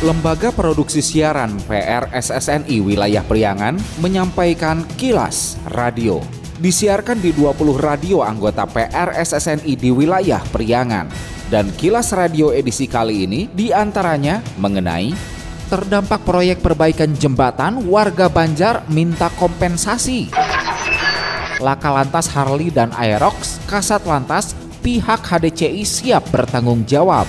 Lembaga Produksi Siaran PRSSNI Wilayah Priangan menyampaikan kilas radio. Disiarkan di 20 radio anggota PRSSNI di wilayah Priangan. Dan kilas radio edisi kali ini di antaranya mengenai terdampak proyek perbaikan jembatan warga Banjar minta kompensasi. Laka Lantas Harley dan Aerox, Kasat Lantas, pihak HDCI siap bertanggung jawab.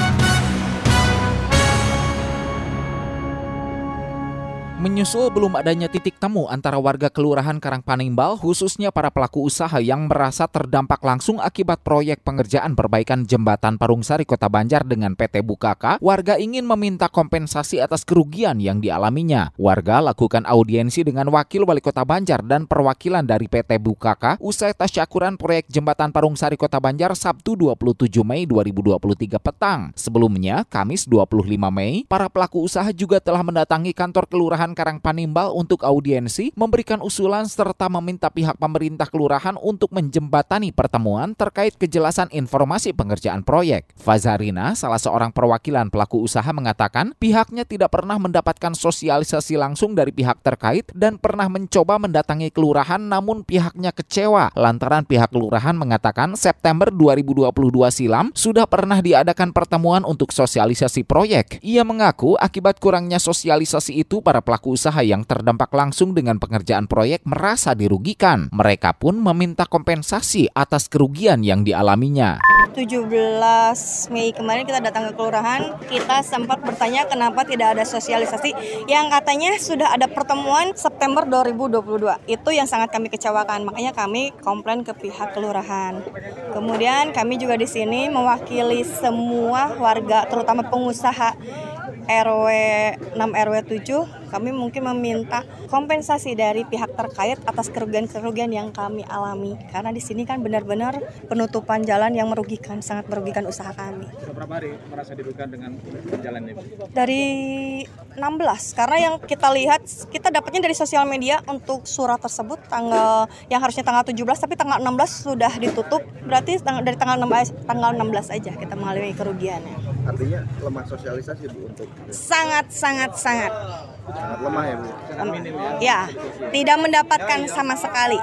Menyusul belum adanya titik temu antara warga Kelurahan Karangpanimbal khususnya para pelaku usaha yang merasa terdampak langsung akibat proyek pengerjaan perbaikan jembatan Parungsari Kota Banjar dengan PT Bukaka, warga ingin meminta kompensasi atas kerugian yang dialaminya. Warga lakukan audiensi dengan Wakil Wali Kota Banjar dan perwakilan dari PT Bukaka usai tasyakuran proyek jembatan Parungsari Kota Banjar Sabtu 27 Mei 2023 petang. Sebelumnya, Kamis 25 Mei, para pelaku usaha juga telah mendatangi kantor kelurahan Kelurahan Karangpanimbal untuk audiensi, memberikan usulan serta meminta pihak pemerintah kelurahan untuk menjembatani pertemuan terkait kejelasan informasi pengerjaan proyek. Fazarina, salah seorang perwakilan pelaku usaha mengatakan pihaknya tidak pernah mendapatkan sosialisasi langsung dari pihak terkait dan pernah mencoba mendatangi kelurahan namun pihaknya kecewa lantaran pihak kelurahan mengatakan September 2022 silam sudah pernah diadakan pertemuan untuk sosialisasi proyek. Ia mengaku akibat kurangnya sosialisasi itu para pelaku pelaku usaha yang terdampak langsung dengan pengerjaan proyek merasa dirugikan. Mereka pun meminta kompensasi atas kerugian yang dialaminya. 17 Mei kemarin kita datang ke kelurahan, kita sempat bertanya kenapa tidak ada sosialisasi yang katanya sudah ada pertemuan September 2022. Itu yang sangat kami kecewakan, makanya kami komplain ke pihak kelurahan. Kemudian kami juga di sini mewakili semua warga terutama pengusaha RW 6 RW 7 kami mungkin meminta kompensasi dari pihak terkait atas kerugian-kerugian yang kami alami karena di sini kan benar-benar penutupan jalan yang merugikan sangat merugikan usaha kami. Berapa hari merasa dirugikan dengan jalan ini? Dari 16 karena yang kita lihat kita dapatnya dari sosial media untuk surat tersebut tanggal yang harusnya tanggal 17 tapi tanggal 16 sudah ditutup berarti dari tanggal 16 tanggal 16 aja kita mengalami kerugiannya. Artinya lemah sosialisasi Bu untuk sangat sangat sangat sangat lemah ya Bu. Ya. Ya, tidak mendapatkan sama sekali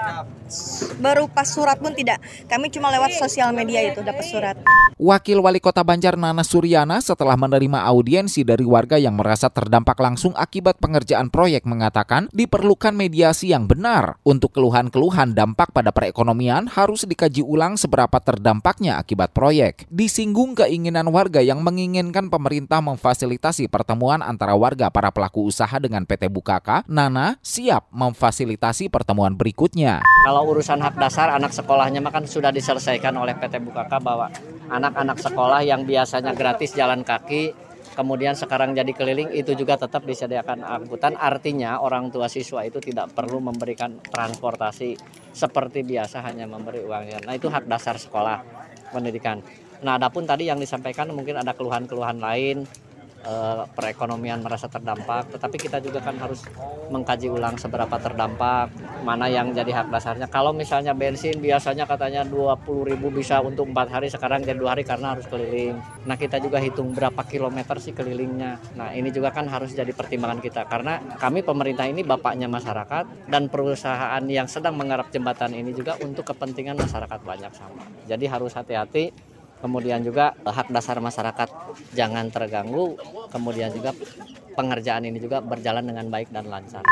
berupa surat pun tidak. Kami cuma lewat sosial media itu dapat surat. Wakil Wali Kota Banjar Nana Suryana setelah menerima audiensi dari warga yang merasa terdampak langsung akibat pengerjaan proyek mengatakan diperlukan mediasi yang benar untuk keluhan-keluhan dampak pada perekonomian harus dikaji ulang seberapa terdampaknya akibat proyek. Disinggung keinginan warga yang menginginkan pemerintah memfasilitasi pertemuan antara warga para pelaku usaha dengan PT Bukaka, Nana siap memfasilitasi pertemuan berikutnya. Kalau urusan hak dasar anak sekolahnya mah kan sudah diselesaikan oleh PT Bukaka bahwa anak-anak sekolah yang biasanya gratis jalan kaki kemudian sekarang jadi keliling itu juga tetap disediakan angkutan. Artinya orang tua siswa itu tidak perlu memberikan transportasi seperti biasa hanya memberi uangnya nah itu hak dasar sekolah pendidikan. Nah adapun tadi yang disampaikan mungkin ada keluhan-keluhan lain Eh, perekonomian merasa terdampak tetapi kita juga kan harus mengkaji ulang seberapa terdampak mana yang jadi hak dasarnya. Kalau misalnya bensin biasanya katanya 20.000 bisa untuk empat hari sekarang jadi dua hari karena harus keliling. Nah kita juga hitung berapa kilometer sih kelilingnya. Nah ini juga kan harus jadi pertimbangan kita karena kami pemerintah ini bapaknya masyarakat dan perusahaan yang sedang menggarap jembatan ini juga untuk kepentingan masyarakat banyak sama. Jadi harus hati-hati kemudian juga eh, hak dasar masyarakat jangan terganggu kemudian juga pengerjaan ini juga berjalan dengan baik dan lancar.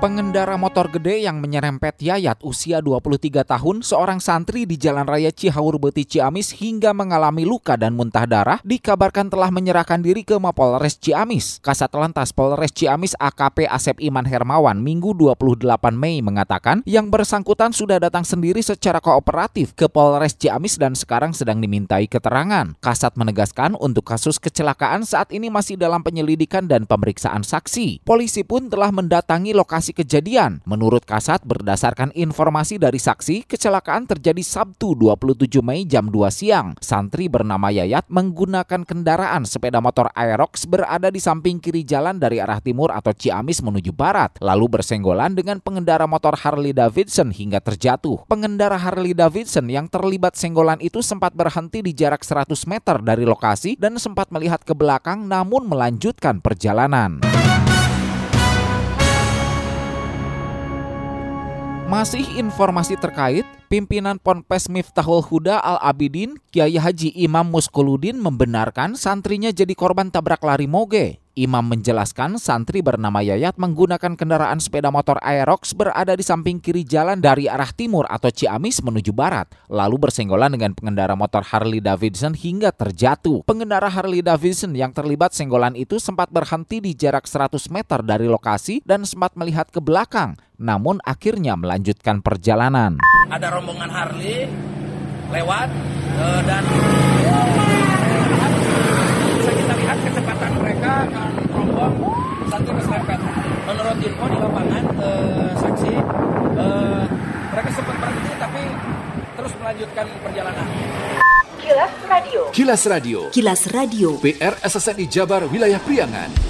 Pengendara motor gede yang menyerempet Yayat usia 23 tahun, seorang santri di Jalan Raya Cihaur Beti Ciamis hingga mengalami luka dan muntah darah, dikabarkan telah menyerahkan diri ke Mapolres Ciamis. Kasat Lantas Polres Ciamis AKP Asep Iman Hermawan Minggu 28 Mei mengatakan yang bersangkutan sudah datang sendiri secara kooperatif ke Polres Ciamis dan sekarang sedang dimintai keterangan. Kasat menegaskan untuk kasus kecelakaan saat ini masih dalam penyelidikan dan pemeriksaan saksi. Polisi pun telah mendatangi lokasi lokasi kejadian. Menurut Kasat, berdasarkan informasi dari saksi, kecelakaan terjadi Sabtu 27 Mei jam 2 siang. Santri bernama Yayat menggunakan kendaraan sepeda motor Aerox berada di samping kiri jalan dari arah timur atau Ciamis menuju barat, lalu bersenggolan dengan pengendara motor Harley Davidson hingga terjatuh. Pengendara Harley Davidson yang terlibat senggolan itu sempat berhenti di jarak 100 meter dari lokasi dan sempat melihat ke belakang namun melanjutkan perjalanan. Masih informasi terkait, pimpinan Ponpes Miftahul Huda Al-Abidin, Kiai Haji Imam Muskuludin membenarkan santrinya jadi korban tabrak lari moge. Imam menjelaskan santri bernama Yayat menggunakan kendaraan sepeda motor Aerox berada di samping kiri jalan dari arah timur atau Ciamis menuju barat, lalu bersenggolan dengan pengendara motor Harley Davidson hingga terjatuh. Pengendara Harley Davidson yang terlibat senggolan itu sempat berhenti di jarak 100 meter dari lokasi dan sempat melihat ke belakang, namun akhirnya melanjutkan perjalanan. Ada rombongan Harley lewat uh, dan bisa kita lihat kecepatan mereka akan rombong satu keserempet. Menurut info di lapangan uh, saksi uh, mereka sempat berhenti tapi terus melanjutkan perjalanan. Kilas Radio. Kilas Radio. Kilas Radio. PR SSNI Jabar Wilayah Priangan.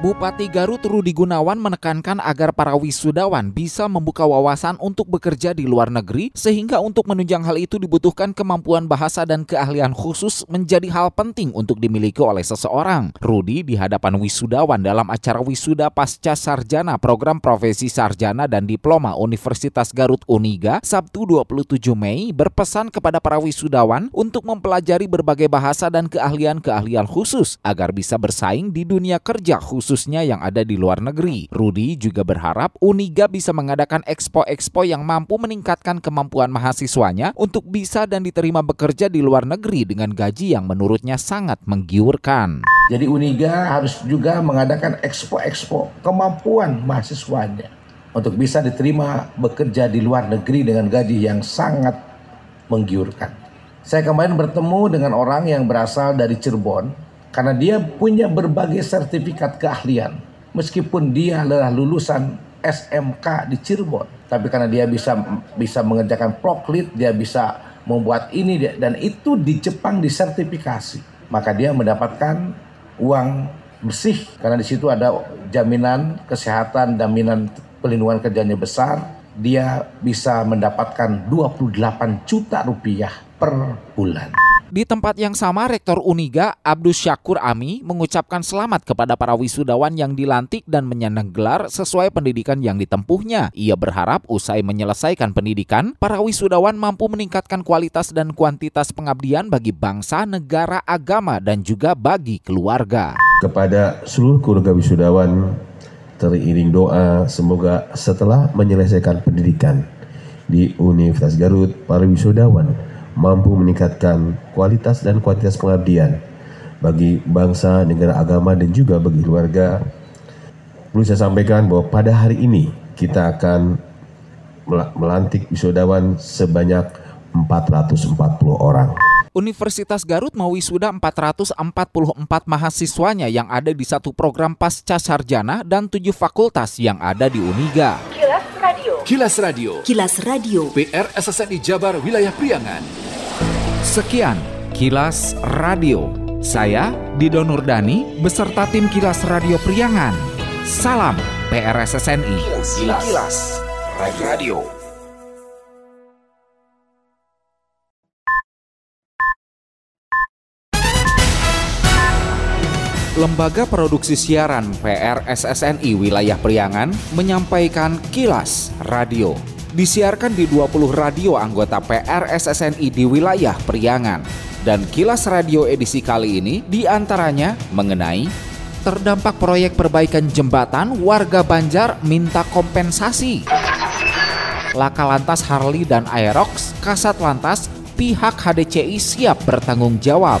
Bupati Garut Rudi Gunawan menekankan agar para wisudawan bisa membuka wawasan untuk bekerja di luar negeri sehingga untuk menunjang hal itu dibutuhkan kemampuan bahasa dan keahlian khusus menjadi hal penting untuk dimiliki oleh seseorang. Rudi di hadapan wisudawan dalam acara wisuda pasca sarjana program profesi sarjana dan diploma Universitas Garut Uniga Sabtu 27 Mei berpesan kepada para wisudawan untuk mempelajari berbagai bahasa dan keahlian-keahlian khusus agar bisa bersaing di dunia kerja khusus khususnya yang ada di luar negeri. Rudi juga berharap Uniga bisa mengadakan expo-expo yang mampu meningkatkan kemampuan mahasiswanya untuk bisa dan diterima bekerja di luar negeri dengan gaji yang menurutnya sangat menggiurkan. Jadi Uniga harus juga mengadakan expo-expo kemampuan mahasiswanya untuk bisa diterima bekerja di luar negeri dengan gaji yang sangat menggiurkan. Saya kemarin bertemu dengan orang yang berasal dari Cirebon karena dia punya berbagai sertifikat keahlian. Meskipun dia adalah lulusan SMK di Cirebon, tapi karena dia bisa bisa mengerjakan proklit, dia bisa membuat ini dan itu di Jepang disertifikasi. Maka dia mendapatkan uang bersih karena di situ ada jaminan kesehatan, jaminan pelindungan kerjanya besar. Dia bisa mendapatkan 28 juta rupiah per bulan. Di tempat yang sama, Rektor Uniga Abdus Syakur Ami mengucapkan selamat kepada para wisudawan yang dilantik dan menyandang gelar sesuai pendidikan yang ditempuhnya. Ia berharap usai menyelesaikan pendidikan, para wisudawan mampu meningkatkan kualitas dan kuantitas pengabdian bagi bangsa, negara, agama, dan juga bagi keluarga. Kepada seluruh keluarga wisudawan, teriring doa semoga setelah menyelesaikan pendidikan di Universitas Garut, para wisudawan mampu meningkatkan kualitas dan kuantitas pengabdian bagi bangsa, negara, agama, dan juga bagi keluarga. Perlu saya sampaikan bahwa pada hari ini kita akan melantik wisudawan sebanyak 440 orang. Universitas Garut mewisuda 444 mahasiswanya yang ada di satu program pasca sarjana dan tujuh fakultas yang ada di Uniga. Kilas Radio. Kilas Radio. PR SSNI Jabar Wilayah Priangan. Sekian Kilas Radio. Saya Dido Nurdani beserta tim Kilas Radio Priangan. Salam PRSSNI. Kilas, Kilas. Radio. Lembaga Produksi Siaran PRSSNI Wilayah Priangan menyampaikan Kilas Radio. Disiarkan di 20 radio anggota PRSSNI di wilayah Priangan. Dan Kilas Radio edisi kali ini di antaranya mengenai terdampak proyek perbaikan jembatan warga Banjar minta kompensasi. Laka Lantas Harley dan Aerox, Kasat Lantas pihak HDCI siap bertanggung jawab.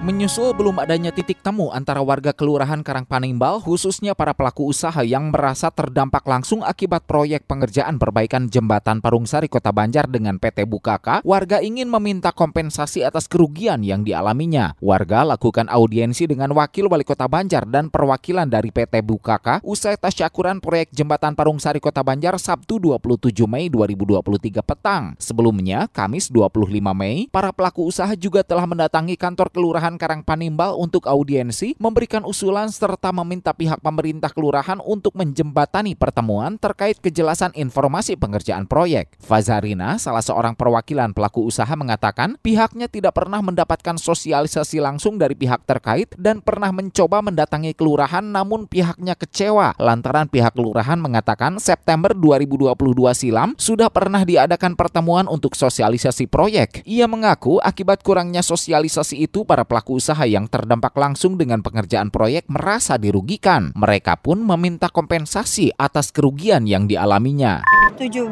Menyusul belum adanya titik temu antara warga Kelurahan Karangpanimbal khususnya para pelaku usaha yang merasa terdampak langsung akibat proyek pengerjaan perbaikan jembatan Parungsari Kota Banjar dengan PT Bukaka, warga ingin meminta kompensasi atas kerugian yang dialaminya. Warga lakukan audiensi dengan Wakil Wali Kota Banjar dan perwakilan dari PT Bukaka usai tasyakuran proyek jembatan Parungsari Kota Banjar Sabtu 27 Mei 2023 petang. Sebelumnya, Kamis 25 Mei, para pelaku usaha juga telah mendatangi kantor Kelurahan Kelurahan Karangpanimbal untuk audiensi, memberikan usulan serta meminta pihak pemerintah kelurahan untuk menjembatani pertemuan terkait kejelasan informasi pengerjaan proyek. Fazarina, salah seorang perwakilan pelaku usaha mengatakan pihaknya tidak pernah mendapatkan sosialisasi langsung dari pihak terkait dan pernah mencoba mendatangi kelurahan namun pihaknya kecewa lantaran pihak kelurahan mengatakan September 2022 silam sudah pernah diadakan pertemuan untuk sosialisasi proyek. Ia mengaku akibat kurangnya sosialisasi itu para pelaku pelaku usaha yang terdampak langsung dengan pengerjaan proyek merasa dirugikan. Mereka pun meminta kompensasi atas kerugian yang dialaminya. 17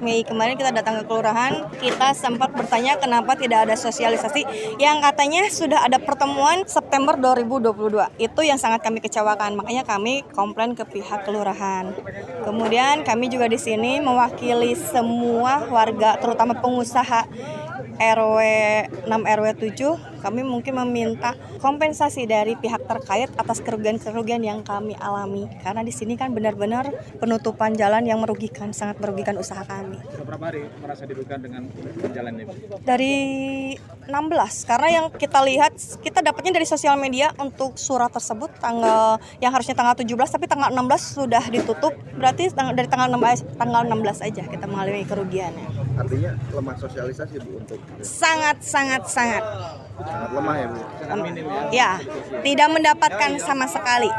Mei kemarin kita datang ke kelurahan, kita sempat bertanya kenapa tidak ada sosialisasi yang katanya sudah ada pertemuan September 2022. Itu yang sangat kami kecewakan, makanya kami komplain ke pihak kelurahan. Kemudian kami juga di sini mewakili semua warga, terutama pengusaha RW 6 RW 7 kami mungkin meminta kompensasi dari pihak terkait atas kerugian-kerugian yang kami alami karena di sini kan benar-benar penutupan jalan yang merugikan sangat merugikan usaha kami. Berapa hari merasa dirugikan dengan jalan ini? Dari 16 karena yang kita lihat kita dapatnya dari sosial media untuk surat tersebut tanggal yang harusnya tanggal 17 tapi tanggal 16 sudah ditutup berarti dari tanggal 16 tanggal 16 aja kita mengalami kerugiannya. Artinya lemah sosialisasi Bu untuk sangat sangat sangat sangat lemah ya Bu. Ya. Ya, tidak mendapatkan sama sekali.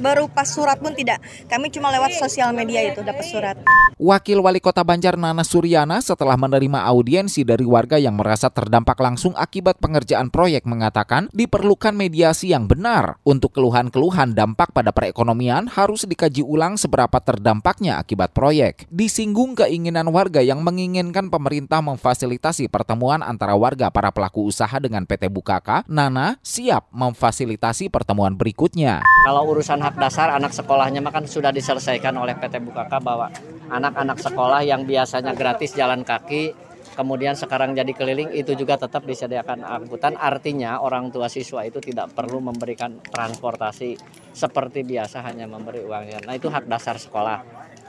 Berupa surat pun tidak. Kami cuma lewat sosial media itu dapat surat. Wakil Wali Kota Banjar Nana Suryana setelah menerima audiensi dari warga yang merasa terdampak langsung akibat pengerjaan proyek mengatakan diperlukan mediasi yang benar untuk keluhan-keluhan dampak pada perekonomian harus dikaji ulang seberapa terdampaknya akibat proyek. Disinggung keinginan warga yang menginginkan pemerintah memfasilitasi pertemuan antara warga para pelaku usaha dengan PT Bukaka, Nana siap memfasilitasi pertemuan berikutnya. Kalau urusan hak dasar anak sekolahnya mah kan sudah diselesaikan oleh PT Bukaka bahwa anak-anak sekolah yang biasanya gratis jalan kaki kemudian sekarang jadi keliling itu juga tetap disediakan angkutan. Artinya orang tua siswa itu tidak perlu memberikan transportasi seperti biasa hanya memberi uangnya nah itu hak dasar sekolah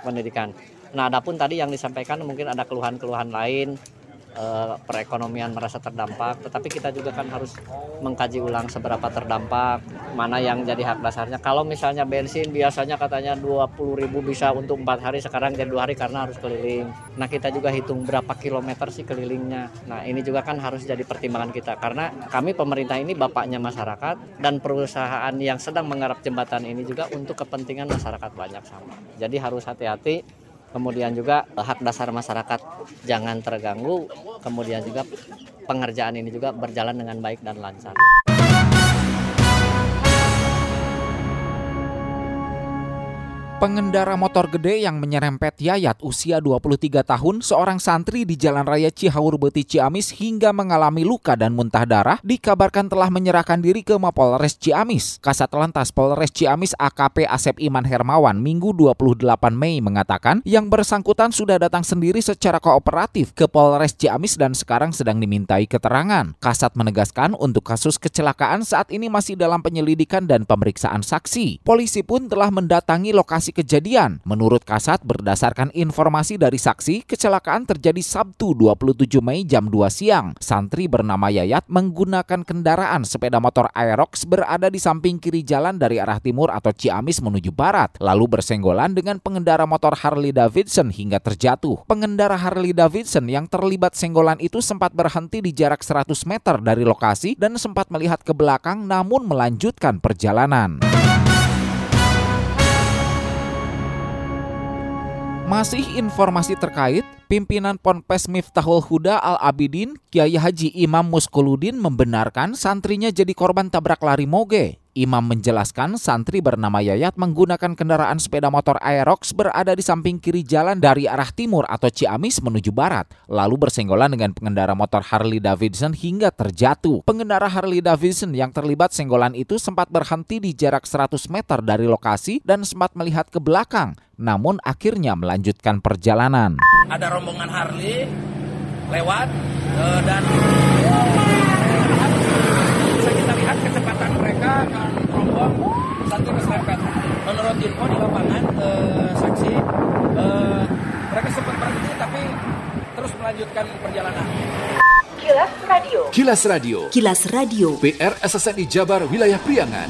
pendidikan. Nah adapun tadi yang disampaikan mungkin ada keluhan-keluhan lain eh, perekonomian merasa terdampak tetapi kita juga kan harus mengkaji ulang seberapa terdampak mana yang jadi hak dasarnya. Kalau misalnya bensin biasanya katanya 20.000 bisa untuk empat hari sekarang jadi dua hari karena harus keliling. Nah kita juga hitung berapa kilometer sih kelilingnya. Nah ini juga kan harus jadi pertimbangan kita karena kami pemerintah ini bapaknya masyarakat dan perusahaan yang sedang menggarap jembatan ini juga untuk kepentingan masyarakat banyak sama. Jadi harus hati-hati kemudian juga hak dasar masyarakat jangan terganggu kemudian juga pengerjaan ini juga berjalan dengan baik dan lancar. Pengendara motor gede yang menyerempet Yayat usia 23 tahun, seorang santri di Jalan Raya Cihaur Beti Ciamis hingga mengalami luka dan muntah darah, dikabarkan telah menyerahkan diri ke Mapolres Ciamis. Kasat Lantas Polres Ciamis AKP Asep Iman Hermawan Minggu 28 Mei mengatakan yang bersangkutan sudah datang sendiri secara kooperatif ke Polres Ciamis dan sekarang sedang dimintai keterangan. Kasat menegaskan untuk kasus kecelakaan saat ini masih dalam penyelidikan dan pemeriksaan saksi. Polisi pun telah mendatangi lokasi kejadian. Menurut Kasat, berdasarkan informasi dari saksi, kecelakaan terjadi Sabtu 27 Mei jam 2 siang. Santri bernama Yayat menggunakan kendaraan sepeda motor Aerox berada di samping kiri jalan dari arah timur atau Ciamis menuju barat, lalu bersenggolan dengan pengendara motor Harley Davidson hingga terjatuh. Pengendara Harley Davidson yang terlibat senggolan itu sempat berhenti di jarak 100 meter dari lokasi dan sempat melihat ke belakang namun melanjutkan perjalanan. Masih informasi terkait Pimpinan Ponpes Miftahul Huda Al-Abidin, Kiai Haji Imam Muskuludin membenarkan santrinya jadi korban tabrak lari moge. Imam menjelaskan santri bernama Yayat menggunakan kendaraan sepeda motor Aerox berada di samping kiri jalan dari arah timur atau Ciamis menuju barat, lalu bersenggolan dengan pengendara motor Harley Davidson hingga terjatuh. Pengendara Harley Davidson yang terlibat senggolan itu sempat berhenti di jarak 100 meter dari lokasi dan sempat melihat ke belakang, namun akhirnya melanjutkan perjalanan. Ada rombongan Harley lewat uh, dan bisa kita lihat kecepatan mereka akan rombong satu keserempet. Menurut info di lapangan uh, saksi uh, mereka sempat berhenti tapi terus melanjutkan perjalanan. Kilas Radio. Kilas Radio. Kilas Radio. PR SSNI Jabar Wilayah Priangan.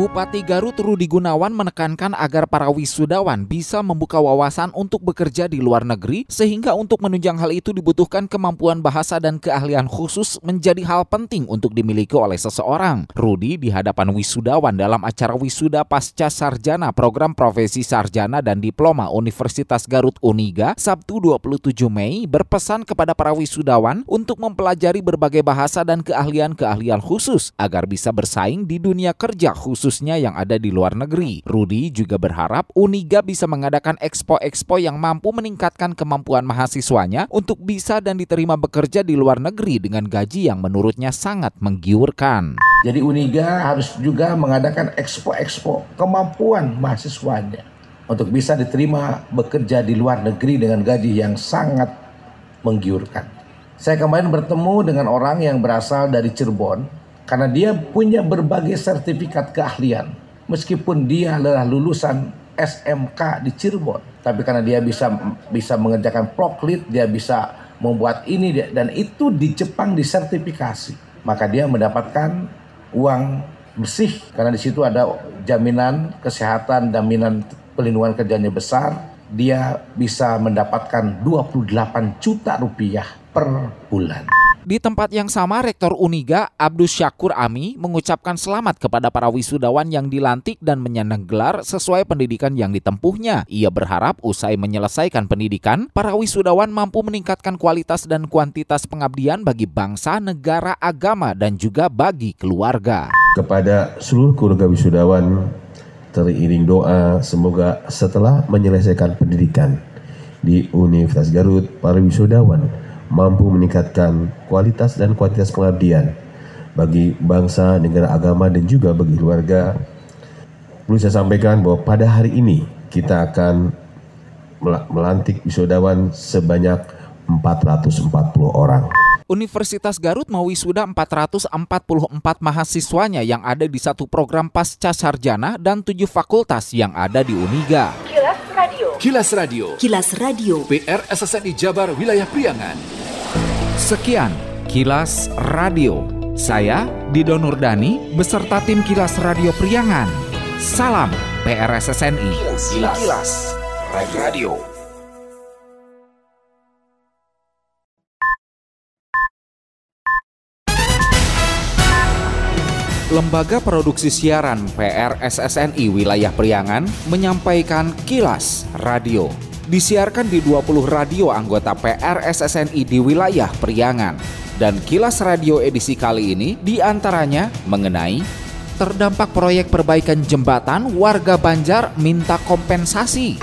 Bupati Garut Rudi Gunawan menekankan agar para wisudawan bisa membuka wawasan untuk bekerja di luar negeri sehingga untuk menunjang hal itu dibutuhkan kemampuan bahasa dan keahlian khusus menjadi hal penting untuk dimiliki oleh seseorang. Rudi di hadapan wisudawan dalam acara wisuda pasca sarjana program profesi sarjana dan diploma Universitas Garut Uniga Sabtu 27 Mei berpesan kepada para wisudawan untuk mempelajari berbagai bahasa dan keahlian-keahlian khusus agar bisa bersaing di dunia kerja khusus khususnya yang ada di luar negeri. Rudi juga berharap Uniga bisa mengadakan expo-expo yang mampu meningkatkan kemampuan mahasiswanya untuk bisa dan diterima bekerja di luar negeri dengan gaji yang menurutnya sangat menggiurkan. Jadi Uniga harus juga mengadakan expo-expo kemampuan mahasiswanya untuk bisa diterima bekerja di luar negeri dengan gaji yang sangat menggiurkan. Saya kemarin bertemu dengan orang yang berasal dari Cirebon karena dia punya berbagai sertifikat keahlian. Meskipun dia adalah lulusan SMK di Cirebon, tapi karena dia bisa bisa mengerjakan proklit, dia bisa membuat ini dan itu di Jepang disertifikasi. Maka dia mendapatkan uang bersih karena di situ ada jaminan kesehatan, jaminan pelindungan kerjanya besar. Dia bisa mendapatkan 28 juta rupiah per bulan. Di tempat yang sama, Rektor Uniga Abdus Syakur Ami mengucapkan selamat kepada para wisudawan yang dilantik dan menyandang gelar sesuai pendidikan yang ditempuhnya. Ia berharap usai menyelesaikan pendidikan, para wisudawan mampu meningkatkan kualitas dan kuantitas pengabdian bagi bangsa, negara, agama, dan juga bagi keluarga. Kepada seluruh keluarga wisudawan, teriring doa semoga setelah menyelesaikan pendidikan di Universitas Garut, para wisudawan mampu meningkatkan kualitas dan kuantitas pengabdian bagi bangsa, negara, agama, dan juga bagi keluarga. Perlu saya sampaikan bahwa pada hari ini kita akan melantik wisudawan sebanyak 440 orang. Universitas Garut mewisuda 444 mahasiswanya yang ada di satu program pasca sarjana dan tujuh fakultas yang ada di Uniga. Kilas Radio. Kilas Radio. Kilas Radio. PR SSNI Jabar Wilayah Priangan. Sekian Kilas Radio. Saya Dido Nurdani beserta tim Kilas Radio Priangan. Salam PRSSNI. Kilas, Kilas. Kilas. Radio. Lembaga Produksi Siaran PRSSNI Wilayah Priangan menyampaikan Kilas Radio. Disiarkan di 20 radio anggota PRSSNI di wilayah Priangan. Dan Kilas Radio edisi kali ini di antaranya mengenai terdampak proyek perbaikan jembatan warga Banjar minta kompensasi.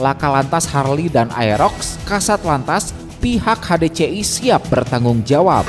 Laka Lantas Harley dan Aerox, Kasat Lantas, pihak HDCI siap bertanggung jawab.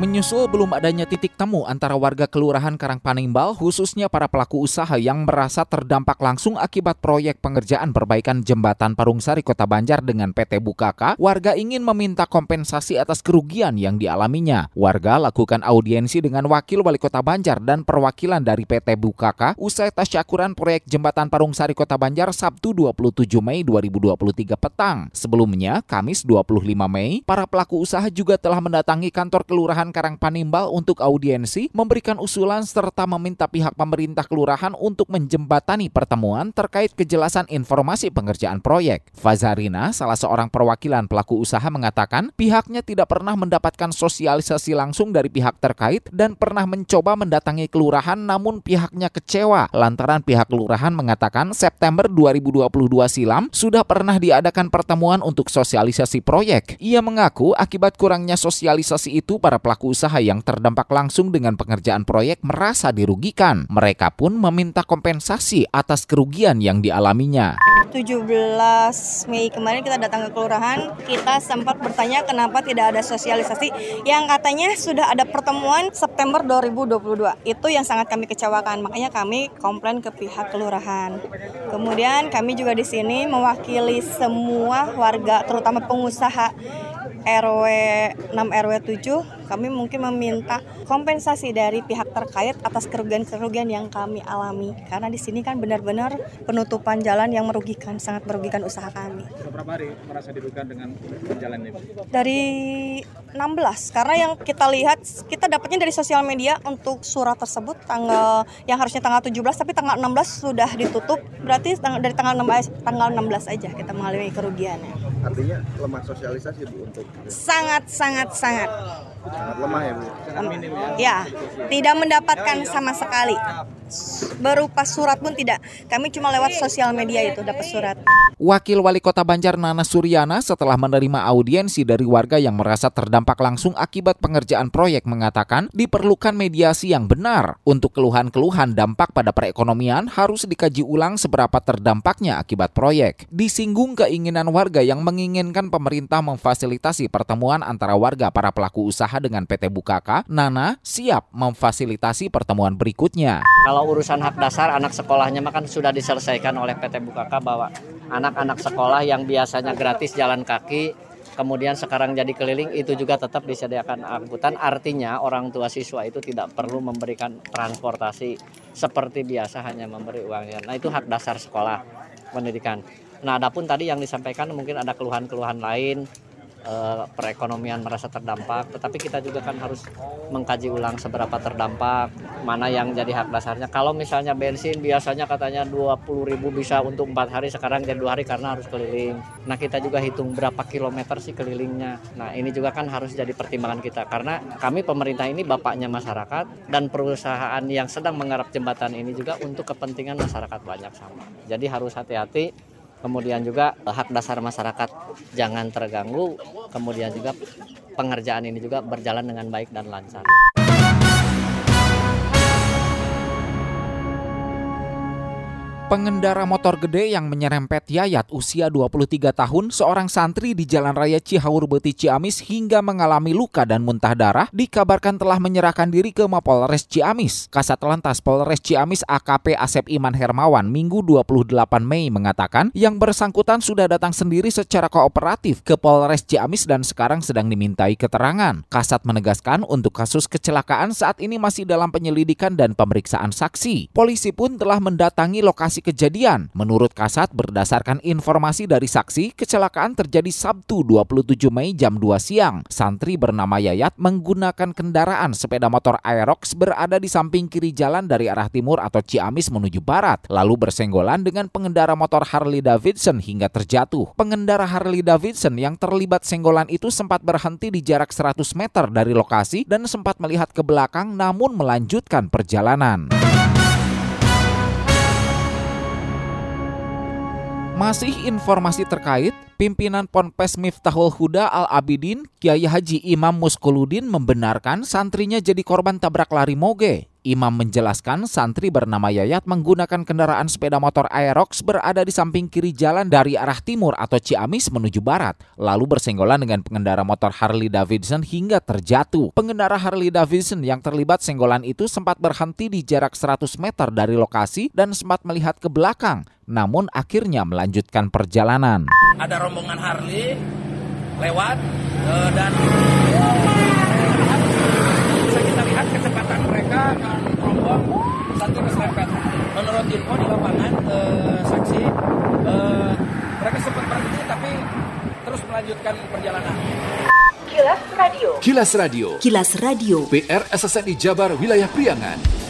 Menyusul belum adanya titik temu antara warga Kelurahan Karangpanimbal khususnya para pelaku usaha yang merasa terdampak langsung akibat proyek pengerjaan perbaikan jembatan Parungsari Kota Banjar dengan PT Bukaka, warga ingin meminta kompensasi atas kerugian yang dialaminya. Warga lakukan audiensi dengan Wakil Wali Kota Banjar dan perwakilan dari PT Bukaka usai tasyakuran proyek jembatan Parungsari Kota Banjar Sabtu 27 Mei 2023 petang. Sebelumnya, Kamis 25 Mei, para pelaku usaha juga telah mendatangi kantor Kelurahan Karangpanimbal untuk audiensi, memberikan usulan serta meminta pihak pemerintah kelurahan untuk menjembatani pertemuan terkait kejelasan informasi pengerjaan proyek. Fazarina, salah seorang perwakilan pelaku usaha mengatakan pihaknya tidak pernah mendapatkan sosialisasi langsung dari pihak terkait dan pernah mencoba mendatangi kelurahan namun pihaknya kecewa lantaran pihak kelurahan mengatakan September 2022 silam sudah pernah diadakan pertemuan untuk sosialisasi proyek. Ia mengaku akibat kurangnya sosialisasi itu para pelaku pelaku usaha yang terdampak langsung dengan pengerjaan proyek merasa dirugikan. Mereka pun meminta kompensasi atas kerugian yang dialaminya. 17 Mei kemarin kita datang ke kelurahan, kita sempat bertanya kenapa tidak ada sosialisasi yang katanya sudah ada pertemuan September 2022. Itu yang sangat kami kecewakan, makanya kami komplain ke pihak kelurahan. Kemudian kami juga di sini mewakili semua warga, terutama pengusaha RW 6 RW 7 kami mungkin meminta kompensasi dari pihak terkait atas kerugian-kerugian yang kami alami karena di sini kan benar-benar penutupan jalan yang merugikan sangat merugikan usaha kami. Berapa hari merasa dirugikan dengan jalan ini? Dari 16 karena yang kita lihat kita dapatnya dari sosial media untuk surat tersebut tanggal yang harusnya tanggal 17 tapi tanggal 16 sudah ditutup berarti dari tanggal 16 tanggal 16 aja kita mengalami kerugiannya. Artinya lemah sosialisasi Bu untuk sangat sangat sangat sangat lemah ya Bu. Ya. Ya, tidak mendapatkan sama sekali. Berupa surat pun tidak. Kami cuma lewat sosial media itu dapat surat. Wakil Wali Kota Banjar Nana Suryana setelah menerima audiensi dari warga yang merasa terdampak langsung akibat pengerjaan proyek mengatakan diperlukan mediasi yang benar untuk keluhan-keluhan dampak pada perekonomian harus dikaji ulang seberapa terdampaknya akibat proyek. Disinggung keinginan warga yang menginginkan pemerintah memfasilitasi pertemuan antara warga para pelaku usaha dengan PT Bukaka, Nana siap memfasilitasi pertemuan berikutnya. Kalau urusan hak dasar anak sekolahnya kan sudah diselesaikan oleh PT Bukaka bahwa anak-anak sekolah yang biasanya gratis jalan kaki kemudian sekarang jadi keliling itu juga tetap disediakan angkutan. Artinya orang tua siswa itu tidak perlu memberikan transportasi seperti biasa hanya memberi uangnya nah itu hak dasar sekolah pendidikan. Nah adapun tadi yang disampaikan mungkin ada keluhan-keluhan lain Eh, perekonomian merasa terdampak tetapi kita juga kan harus mengkaji ulang seberapa terdampak mana yang jadi hak dasarnya. Kalau misalnya bensin biasanya katanya 20.000 bisa untuk empat hari sekarang jadi dua hari karena harus keliling. Nah kita juga hitung berapa kilometer sih kelilingnya. Nah ini juga kan harus jadi pertimbangan kita karena kami pemerintah ini bapaknya masyarakat dan perusahaan yang sedang menggarap jembatan ini juga untuk kepentingan masyarakat banyak sama. Jadi harus hati-hati kemudian juga hak dasar masyarakat jangan terganggu kemudian juga pengerjaan ini juga berjalan dengan baik dan lancar. Pengendara motor gede yang menyerempet Yayat usia 23 tahun, seorang santri di Jalan Raya Cihaur Beti Ciamis hingga mengalami luka dan muntah darah, dikabarkan telah menyerahkan diri ke Mapolres Ciamis. Kasat Lantas Polres Ciamis AKP Asep Iman Hermawan Minggu 28 Mei mengatakan yang bersangkutan sudah datang sendiri secara kooperatif ke Polres Ciamis dan sekarang sedang dimintai keterangan. Kasat menegaskan untuk kasus kecelakaan saat ini masih dalam penyelidikan dan pemeriksaan saksi. Polisi pun telah mendatangi lokasi lokasi kejadian. Menurut Kasat, berdasarkan informasi dari saksi, kecelakaan terjadi Sabtu 27 Mei jam 2 siang. Santri bernama Yayat menggunakan kendaraan sepeda motor Aerox berada di samping kiri jalan dari arah timur atau Ciamis menuju barat, lalu bersenggolan dengan pengendara motor Harley Davidson hingga terjatuh. Pengendara Harley Davidson yang terlibat senggolan itu sempat berhenti di jarak 100 meter dari lokasi dan sempat melihat ke belakang namun melanjutkan perjalanan. Masih informasi terkait Pimpinan Ponpes Miftahul Huda Al-Abidin, Kiai Haji Imam Muskuludin membenarkan santrinya jadi korban tabrak lari moge. Imam menjelaskan santri bernama Yayat menggunakan kendaraan sepeda motor Aerox berada di samping kiri jalan dari arah timur atau Ciamis menuju barat, lalu bersenggolan dengan pengendara motor Harley Davidson hingga terjatuh. Pengendara Harley Davidson yang terlibat senggolan itu sempat berhenti di jarak 100 meter dari lokasi dan sempat melihat ke belakang, namun akhirnya melanjutkan perjalanan. Ada rombongan Harley lewat uh, dan bisa kita lihat kecepatan mereka akan rombong satu keserempet. Menurut info di lapangan uh, saksi uh, mereka sempat berhenti tapi terus melanjutkan perjalanan. Kilas Radio. Kilas Radio. Kilas Radio. PR SSNI Jabar Wilayah Priangan.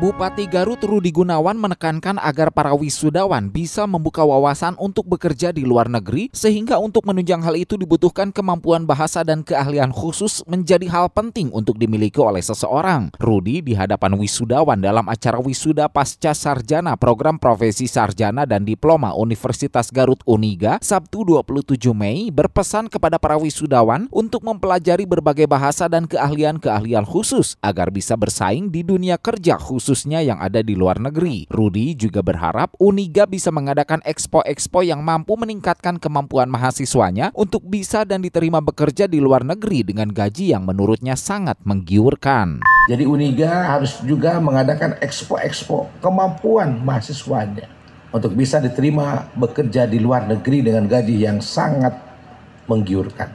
Bupati Garut Rudi Gunawan menekankan agar para wisudawan bisa membuka wawasan untuk bekerja di luar negeri sehingga untuk menunjang hal itu dibutuhkan kemampuan bahasa dan keahlian khusus menjadi hal penting untuk dimiliki oleh seseorang. Rudi di hadapan wisudawan dalam acara wisuda pasca sarjana program profesi sarjana dan diploma Universitas Garut Uniga Sabtu 27 Mei berpesan kepada para wisudawan untuk mempelajari berbagai bahasa dan keahlian-keahlian khusus agar bisa bersaing di dunia kerja khusus khususnya yang ada di luar negeri. Rudi juga berharap Uniga bisa mengadakan expo-expo yang mampu meningkatkan kemampuan mahasiswanya untuk bisa dan diterima bekerja di luar negeri dengan gaji yang menurutnya sangat menggiurkan. Jadi Uniga harus juga mengadakan expo-expo kemampuan mahasiswanya untuk bisa diterima bekerja di luar negeri dengan gaji yang sangat menggiurkan.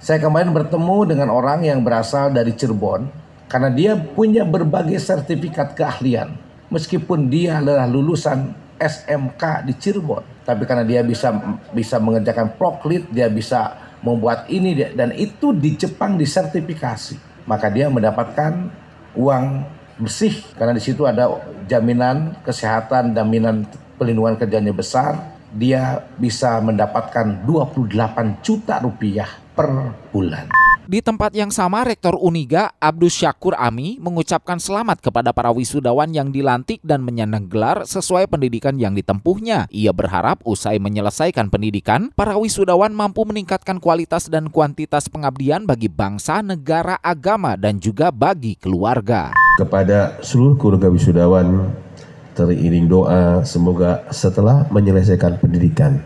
Saya kemarin bertemu dengan orang yang berasal dari Cirebon karena dia punya berbagai sertifikat keahlian. Meskipun dia adalah lulusan SMK di Cirebon, tapi karena dia bisa bisa mengerjakan proklit, dia bisa membuat ini dan itu di Jepang disertifikasi. Maka dia mendapatkan uang bersih karena di situ ada jaminan kesehatan, jaminan pelindungan kerjanya besar. Dia bisa mendapatkan 28 juta rupiah per bulan. Di tempat yang sama, Rektor Uniga Abdus Syakur Ami mengucapkan selamat kepada para wisudawan yang dilantik dan menyandang gelar sesuai pendidikan yang ditempuhnya. Ia berharap usai menyelesaikan pendidikan, para wisudawan mampu meningkatkan kualitas dan kuantitas pengabdian bagi bangsa, negara, agama, dan juga bagi keluarga. Kepada seluruh keluarga wisudawan, teriring doa semoga setelah menyelesaikan pendidikan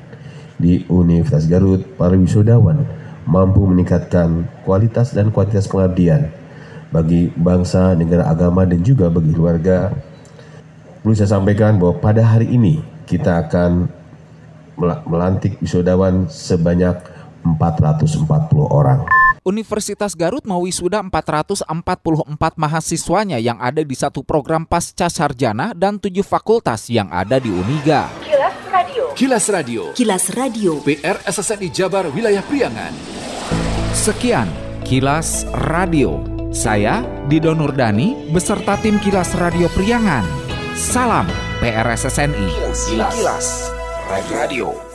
di Universitas Garut, para wisudawan mampu meningkatkan kualitas dan kuantitas pengabdian bagi bangsa, negara, agama, dan juga bagi keluarga. Perlu saya sampaikan bahwa pada hari ini kita akan melantik wisudawan sebanyak 440 orang. Universitas Garut mewisuda 444 mahasiswanya yang ada di satu program pasca sarjana dan tujuh fakultas yang ada di Uniga. Kilas Radio. Kilas Radio. Kilas Radio. PR SSNI Jabar Wilayah Priangan. Sekian Kilas Radio. Saya Dido Nurdani beserta tim Kilas Radio Priangan. Salam PRSSNI. Kilas, Kilas Radio.